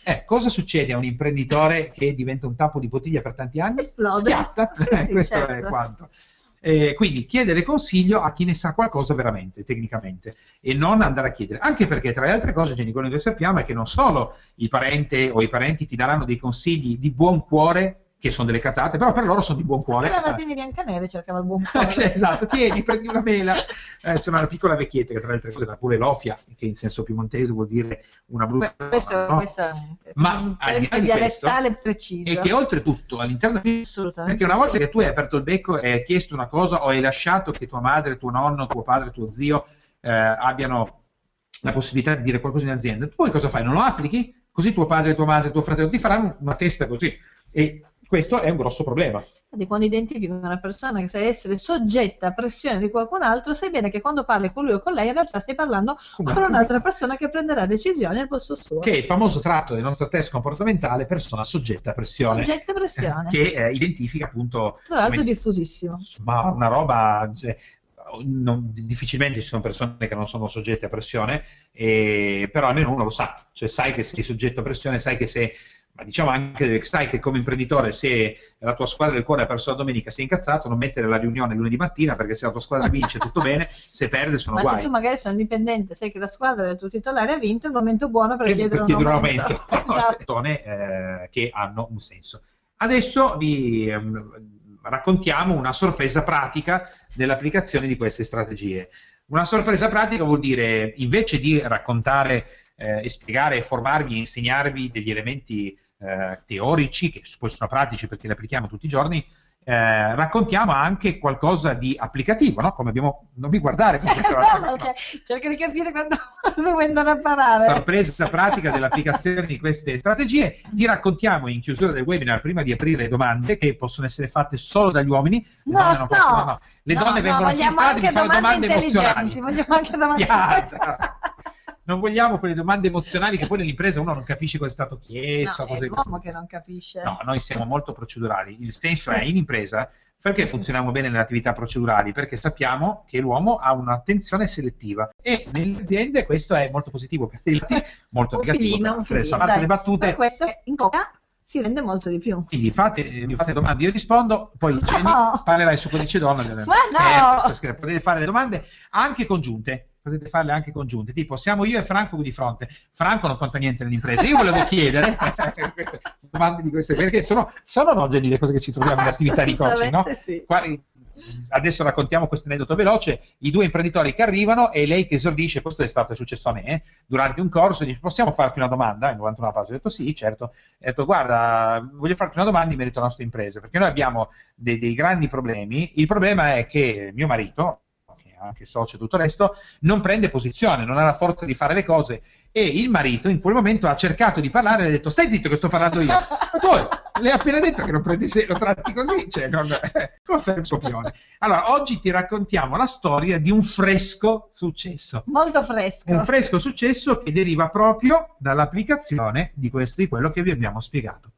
Eh, cosa succede a un imprenditore che diventa un tappo di bottiglia per tanti anni? Esplode. Schiatta. Sì, Questo certo. è quanto. Eh, quindi chiedere consiglio a chi ne sa qualcosa veramente, tecnicamente, e non andare a chiedere. Anche perché, tra le altre cose, quello che sappiamo è che non solo il parente o i parenti ti daranno dei consigli di buon cuore che sono delle cazzate, però per loro sono di buon cuore. Però la mattina Biancaneve cercava il buon cuore. cioè, esatto, tieni, prendi una mela. Eh, sono una piccola vecchietta che tra le altre cose era pure l'ofia, che in senso piemontese vuol dire una brutta questo, no? questo Ma un al di là di questo, preciso. E che oltretutto all'interno di perché una volta sì. che tu hai aperto il becco e hai chiesto una cosa o hai lasciato che tua madre, tuo nonno, tuo padre, tuo zio eh, abbiano la possibilità di dire qualcosa in azienda, tu poi cosa fai? Non lo applichi? Così tuo padre, tua madre, tuo fratello ti faranno una testa così. E questo è un grosso problema. Quindi quando identifichi una persona che sa essere soggetta a pressione di qualcun altro, sai bene che quando parli con lui o con lei in realtà stai parlando con un'altra persona che prenderà decisioni al posto suo. Che è il famoso tratto del nostro test comportamentale persona soggetta a pressione. Soggetta a pressione. Che eh, identifica appunto... Tra l'altro come, diffusissimo. Ma una roba... Cioè, non, difficilmente ci sono persone che non sono soggette a pressione, e, però almeno uno lo sa, cioè sai che sei soggetto a pressione, sai che se ma diciamo anche sai che come imprenditore se la tua squadra del cuore ha perso la domenica sei incazzato non mettere la riunione lunedì mattina perché se la tua squadra vince tutto bene se perde sono ma guai ma se tu magari sei dipendente sai che la squadra del tuo titolare ha vinto è il momento buono per chiedere un chiedere aumento, un aumento. esatto. eh, che hanno un senso adesso vi um, raccontiamo una sorpresa pratica dell'applicazione di queste strategie una sorpresa pratica vuol dire invece di raccontare eh, spiegare, formarvi, insegnarvi degli elementi eh, teorici che poi sono pratici perché li applichiamo tutti i giorni, eh, raccontiamo anche qualcosa di applicativo, no? Come abbiamo... Non vi guardare con questa no, okay. Cerca di capire quando vengono a parare. Sorpresa pratica dell'applicazione di queste strategie. Ti raccontiamo in chiusura del webinar, prima di aprire le domande, che possono essere fatte solo dagli uomini. Le no, donne non possono, no. Le donne vengono filtrate di fare domande emozionali. Vogliamo anche domande non vogliamo quelle domande emozionali che poi nell'impresa uno non capisce cosa è stato chiesto. No, cose è l'uomo che non capisce. No, noi siamo molto procedurali. Il senso è in impresa perché funzioniamo bene nelle attività procedurali? Perché sappiamo che l'uomo ha un'attenzione selettiva e nelle aziende questo è molto positivo per te, molto un negativo. Filino, un filino, dai, le battute. Per questo in coca si rende molto di più. Quindi fate, mi fate domande, io rispondo, poi Jenny no. parlerai su codice donna. Ma no! Scherzo, potete fare le domande anche congiunte potete farle anche congiunte, tipo siamo io e Franco di fronte. Franco non conta niente nell'impresa. Io volevo chiedere domande di queste, perché sono, sono no, Jenny, le cose che ci troviamo in attività di coaching, no? Sì. adesso raccontiamo questo aneddoto veloce, i due imprenditori che arrivano e lei che esordisce, questo è stato successo a me, eh, durante un corso, dice possiamo farti una domanda? In 91 pausa, ho detto sì, certo, ho detto guarda, voglio farti una domanda in merito alla nostra impresa, perché noi abbiamo dei, dei grandi problemi, il problema è che mio marito, anche socio e tutto il resto, non prende posizione, non ha la forza di fare le cose e il marito in quel momento ha cercato di parlare e ha detto stai zitto che sto parlando io. Ma tu le hai appena detto che non prendi lo tratti così, cioè non conferma il copione. Allora, oggi ti raccontiamo la storia di un fresco successo. Molto fresco. Un fresco successo che deriva proprio dall'applicazione di questo di quello che vi abbiamo spiegato.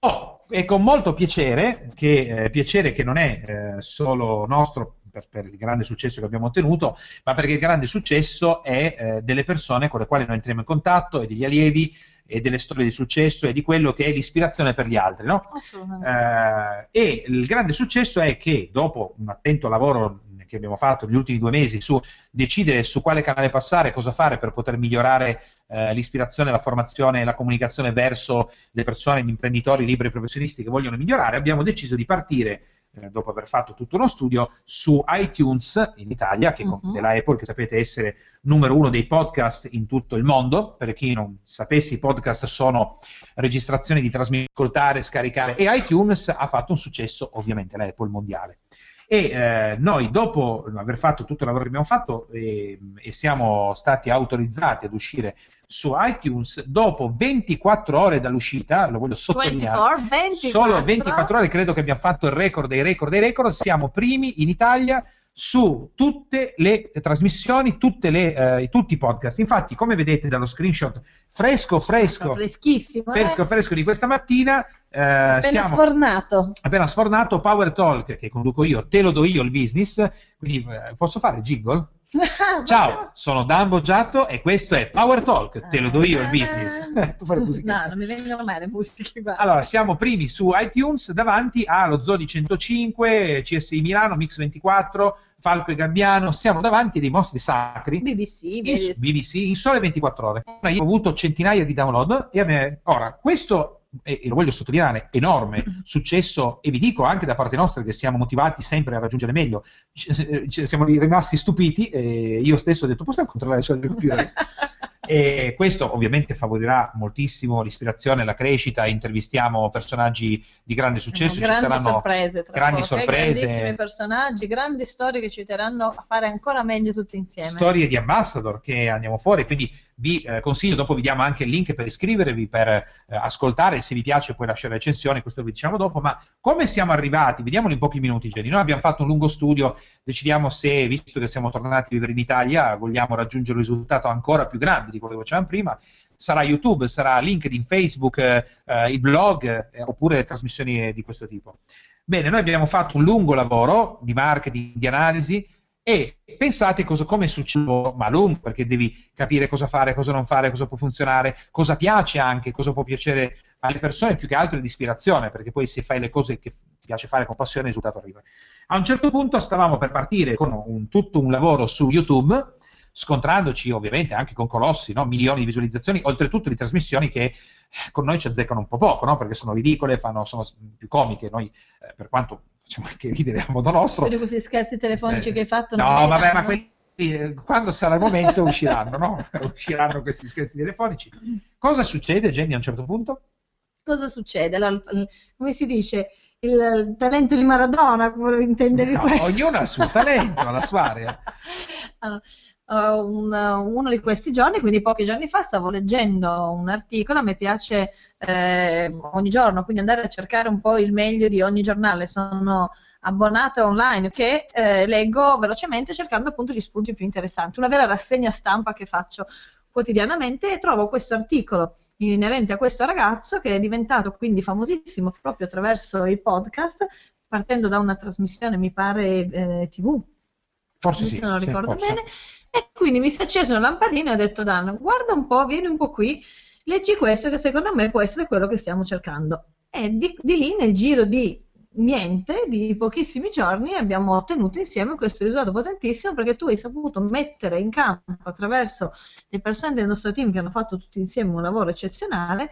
Oh, è con molto piacere, che, eh, piacere che non è eh, solo nostro per, per, il grande successo che abbiamo ottenuto, ma perché il grande successo è eh, delle persone con le quali noi entriamo in contatto e degli allievi e delle storie di successo e di quello che è l'ispirazione per gli altri. No? Eh, e il grande successo è che dopo un attento lavoro che abbiamo fatto negli ultimi due mesi su decidere su quale canale passare, cosa fare per poter migliorare eh, l'ispirazione, la formazione e la comunicazione verso le persone, gli imprenditori liberi professionisti che vogliono migliorare, abbiamo deciso di partire eh, dopo aver fatto tutto uno studio, su iTunes in Italia, che uh-huh. della Apple, che sapete essere numero uno dei podcast in tutto il mondo. Per chi non sapesse, i podcast sono registrazioni di trasmettere, ascoltare, scaricare, e iTunes ha fatto un successo, ovviamente, la Apple mondiale. E eh, noi, dopo aver fatto tutto il lavoro che abbiamo fatto e, e, siamo stati autorizzati ad uscire su iTunes, dopo 24 ore dall'uscita, lo voglio sottolineare, 24, 24. solo 24 ore credo che abbiamo fatto il record dei record dei record, siamo primi in Italia su tutte le trasmissioni, tutte le, eh, tutti i podcast. Infatti, come vedete dallo screenshot fresco, fresco, freschissimo, fresco, eh? fresco di questa mattina, eh, appena siamo, sfornato. Appena sfornato, Power Talk che conduco io, te lo do io il business. Quindi eh, posso fare jingle? Ciao, sono Dan Boggiato e questo è Power Talk, te lo do io il business. musica. No, non mi vengono mai le musiche qua. Allora, siamo primi su iTunes davanti allo Zodi 105, CSI Milano, Mix 24, Falco e Gabbiano, siamo davanti dei mostri sacri. BBC, BBC. BBC in sole 24 ore. Io ho avuto centinaia di download e a me, ora, questo e, lo voglio sottolineare, enorme successo e vi dico anche da parte nostra che siamo motivati sempre a raggiungere meglio, c- c- siamo rimasti stupiti e io stesso ho detto possiamo controllare il suo computer? E questo ovviamente favorirà moltissimo l'ispirazione, la crescita, intervistiamo personaggi di grande successo, grandi ci saranno sorprese, grandi poco, eh, sorprese. grandissimi personaggi, grandi storie che ci aiuteranno a fare ancora meglio tutti insieme. storie di ambassador che andiamo fuori, quindi vi eh, consiglio, dopo vi diamo anche il link per iscrivervi, per eh, ascoltare, se vi piace poi lasciare recensioni, questo vi diciamo dopo, ma come siamo arrivati? Vediamolo in pochi minuti Jenny, noi abbiamo fatto un lungo studio, decidiamo se, visto che siamo tornati a vivere in Italia, vogliamo raggiungere un risultato ancora più grande di quello che facevamo prima, sarà YouTube, sarà LinkedIn, Facebook, eh, eh, i blog eh, oppure trasmissioni di questo tipo. Bene, noi abbiamo fatto un lungo lavoro di marketing, di analisi, e pensate cosa, come succede, ma lungo, perché devi capire cosa fare, cosa non fare, cosa può funzionare, cosa piace anche, cosa può piacere alle persone, più che altro di ispirazione, perché poi se fai le cose che ti piace fare con passione il risultato arriva. A un certo punto stavamo per partire con un, tutto un lavoro su YouTube, scontrandoci ovviamente anche con colossi, no? milioni di visualizzazioni, oltretutto di trasmissioni che eh, con noi ci azzeccano un po' poco, no? perché sono ridicole, fanno, sono più comiche, noi eh, per quanto facciamo anche ridere a modo nostro. Quindi questi scherzi telefonici Eh, che hai fatto No, vabbè, ma quelli eh, quando sarà il momento usciranno, no? usciranno questi scherzi telefonici. Cosa succede, Jenny, a un certo punto? Cosa succede? Allora, come si dice? Il, talento di Maradona, come intendevi No, questo? ognuno ha il suo talento, la sua area. Allora, eh, un- uno di questi giorni, quindi pochi giorni fa, stavo leggendo un articolo, a me piace eh, ogni giorno, quindi andare a cercare un po' il meglio di ogni giornale, sono abbonata online che eh, leggo velocemente cercando appunto gli spunti più interessanti, una vera rassegna stampa che faccio quotidianamente e trovo questo articolo inerente a questo ragazzo che è diventato quindi famosissimo proprio attraverso i podcast, partendo da una trasmissione, mi pare, eh, TV, Forse se sì, non sì, ricordo forse. bene. E quindi mi si è acceso una lampadina e ho detto Dan, guarda un po', vieni un po' qui, leggi questo che secondo me può essere quello che stiamo cercando. E di, di lì nel giro di niente, di pochissimi giorni, abbiamo ottenuto insieme questo risultato potentissimo perché tu hai saputo mettere in campo attraverso le persone del nostro team che hanno fatto tutti insieme un lavoro eccezionale,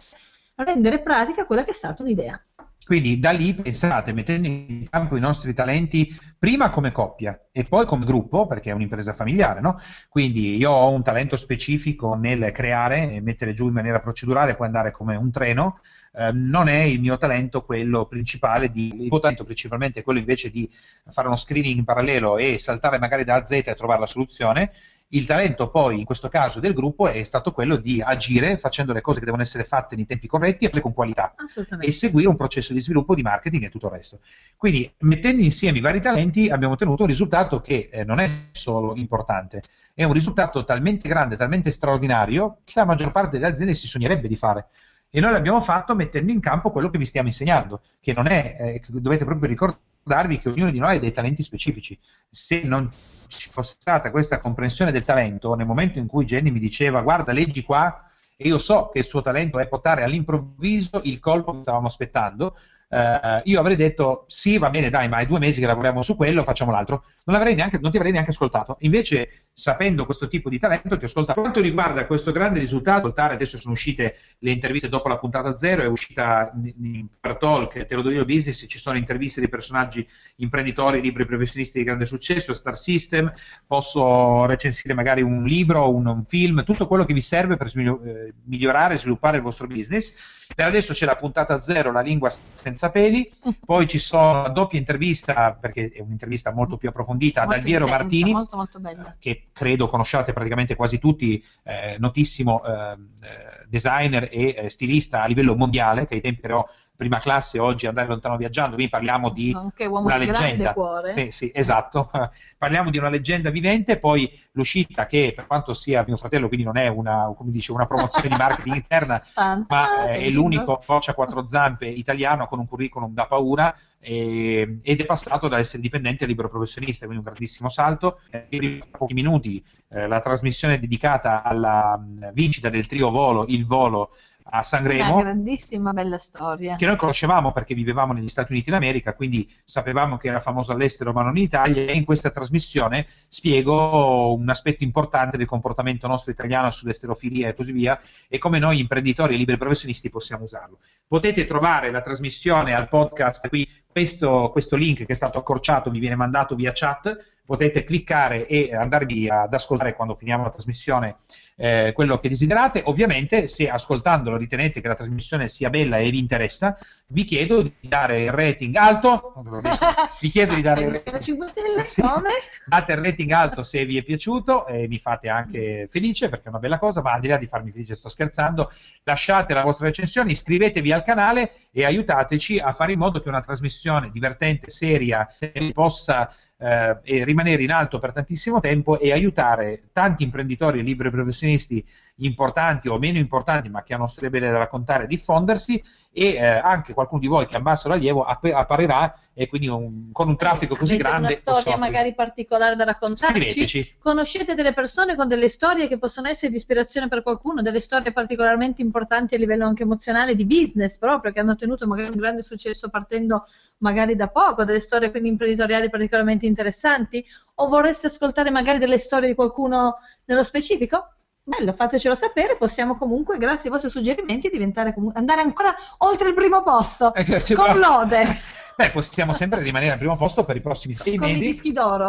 rendere pratica quella che è stata un'idea. Quindi da lì pensate, mettendo in campo i nostri talenti prima come coppia e poi come gruppo, perché è un'impresa familiare, no? Quindi io ho un talento specifico nel creare e mettere giù in maniera procedurale, puoi andare come un treno, eh, non è il mio talento quello principale, di, il mio talento principalmente è quello invece di fare uno screening in parallelo e saltare magari da A a Z e trovare la soluzione. Il talento poi, in questo caso del gruppo, è stato quello di agire facendo le cose che devono essere fatte nei tempi corretti e farle con qualità e seguire un processo di sviluppo di marketing e tutto il resto. Quindi, mettendo insieme i vari talenti, abbiamo ottenuto un risultato che eh, non è solo importante, è un risultato talmente grande, talmente straordinario, che la maggior parte delle aziende si sognerebbe di fare. E noi l'abbiamo fatto mettendo in campo quello che vi stiamo insegnando, che non è, eh, dovete proprio ricordarvi che ognuno di noi ha dei talenti specifici. Se non ci fosse stata questa comprensione del talento, nel momento in cui Jenny mi diceva guarda, leggi qua, e io so che il suo talento è portare all'improvviso il colpo che stavamo aspettando, eh, io avrei detto sì, va bene, dai, ma è due mesi che lavoriamo su quello, facciamo l'altro. Non, neanche, non ti avrei neanche ascoltato. Invece, sapendo questo tipo di talento, ti ho ascoltato. Per quanto riguarda questo grande risultato, adesso sono uscite le interviste dopo la puntata zero, è uscita in per Talk, te lo do io business, ci sono interviste di personaggi imprenditori, libri professionisti di grande successo, Star System, posso recensire magari un libro, un, un film, tutto quello che vi serve per smilio- eh, migliorare e sviluppare il vostro business. Per adesso c'è la puntata zero, la lingua senza peli, poi ci sono la doppia intervista, perché è un'intervista molto più approfondita, ad Molto Alviero intensa, Martini, Molto, molto che credo conosciate praticamente quasi tutti, eh, notissimo eh, eh, designer e eh, stilista a livello mondiale, che ai tempi ero prima classe, oggi andare lontano viaggiando, qui parliamo di uomo una leggenda. cuore. Sì, sì, esatto. Parliamo di una leggenda vivente, poi l'uscita che per quanto sia mio fratello, quindi non è una, come dice, una promozione di marketing interna, ma Fantastico. eh, è l'unico coach a quattro zampe italiano con un curriculum da paura e- ed è passato da essere dipendente a libero professionista, quindi un grandissimo salto. Eh, in pochi minuti eh, la trasmissione dedicata alla mh, vincita del trio volo, il volo a Una Sanremo grandissima bella storia. che noi conoscevamo perché vivevamo negli Stati Uniti d'America, quindi sapevamo che era famoso all'estero ma non in Italia e in questa trasmissione spiego un aspetto importante del comportamento nostro italiano sull'esterofilia e così via e come noi imprenditori e liberi professionisti possiamo usarlo. Potete trovare la trasmissione al podcast qui, questo, questo link che è stato accorciato vi viene mandato via chat, potete cliccare e andarvi ad ascoltare quando finiamo la trasmissione eh, quello che desiderate. Ovviamente, se ascoltandolo ritenete che la trasmissione sia bella e vi interessa, vi chiedo di dare il rating alto. Vi chiedo di dare il rating, 5 stelle, sì, date il rating alto se vi è piaciuto e mi fate anche felice perché è una bella cosa, ma al di là di farmi felice sto scherzando, lasciate la vostra recensione, iscrivetevi al canale e aiutateci a fare in modo che una trasmissione divertente, seria, possa eh, rimanere in alto per tantissimo tempo e aiutare tanti imprenditori e liberi professionisti importanti o meno importanti, ma che hanno storie belle da raccontare a diffondersi e eh, anche qualcuno di voi che basso rilievo app- apparirà e quindi un, con un traffico così Avete grande. Una storia magari particolare da raccontarci? Conoscete delle persone con delle storie che possono essere di ispirazione per qualcuno, delle storie particolarmente importanti a livello anche emozionale, di business proprio, che hanno ottenuto magari un grande successo partendo magari da poco, delle storie quindi imprenditoriali particolarmente interessanti? O vorreste ascoltare magari delle storie di qualcuno nello specifico? Bello, fatecelo sapere, possiamo comunque, grazie ai vostri suggerimenti, diventare andare ancora oltre il primo posto, eh, con lode. Beh, possiamo sempre rimanere al primo posto per i prossimi sei Con mesi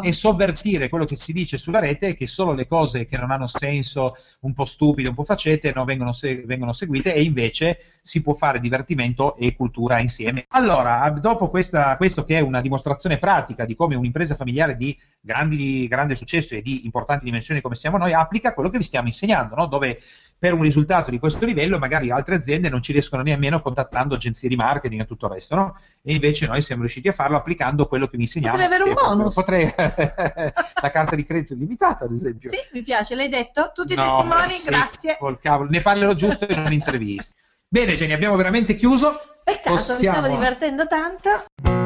e sovvertire quello che si dice sulla rete che solo le cose che non hanno senso, un po' stupide, un po' facete, non vengono, se- vengono seguite e invece si può fare divertimento e cultura insieme. Allora, dopo questa, questo che è una dimostrazione pratica di come un'impresa familiare di grandi, grande successo e di importanti dimensioni come siamo noi applica quello che vi stiamo insegnando, no? dove per un risultato di questo livello magari altre aziende non ci riescono nemmeno contattando agenzie di marketing e tutto il resto, no? E invece noi siamo riusciti a farlo applicando quello che vi insegniamo. Potrei avere un bonus. Potrei... la carta di credito limitata, ad esempio. Sì, mi piace, l'hai detto? Tutti i no, testimoni, sì, grazie. Col cavolo. Ne parlerò giusto in un'intervista. Bene, Jenny, abbiamo veramente chiuso. Peccato, Possiamo... mi stavo divertendo tanto.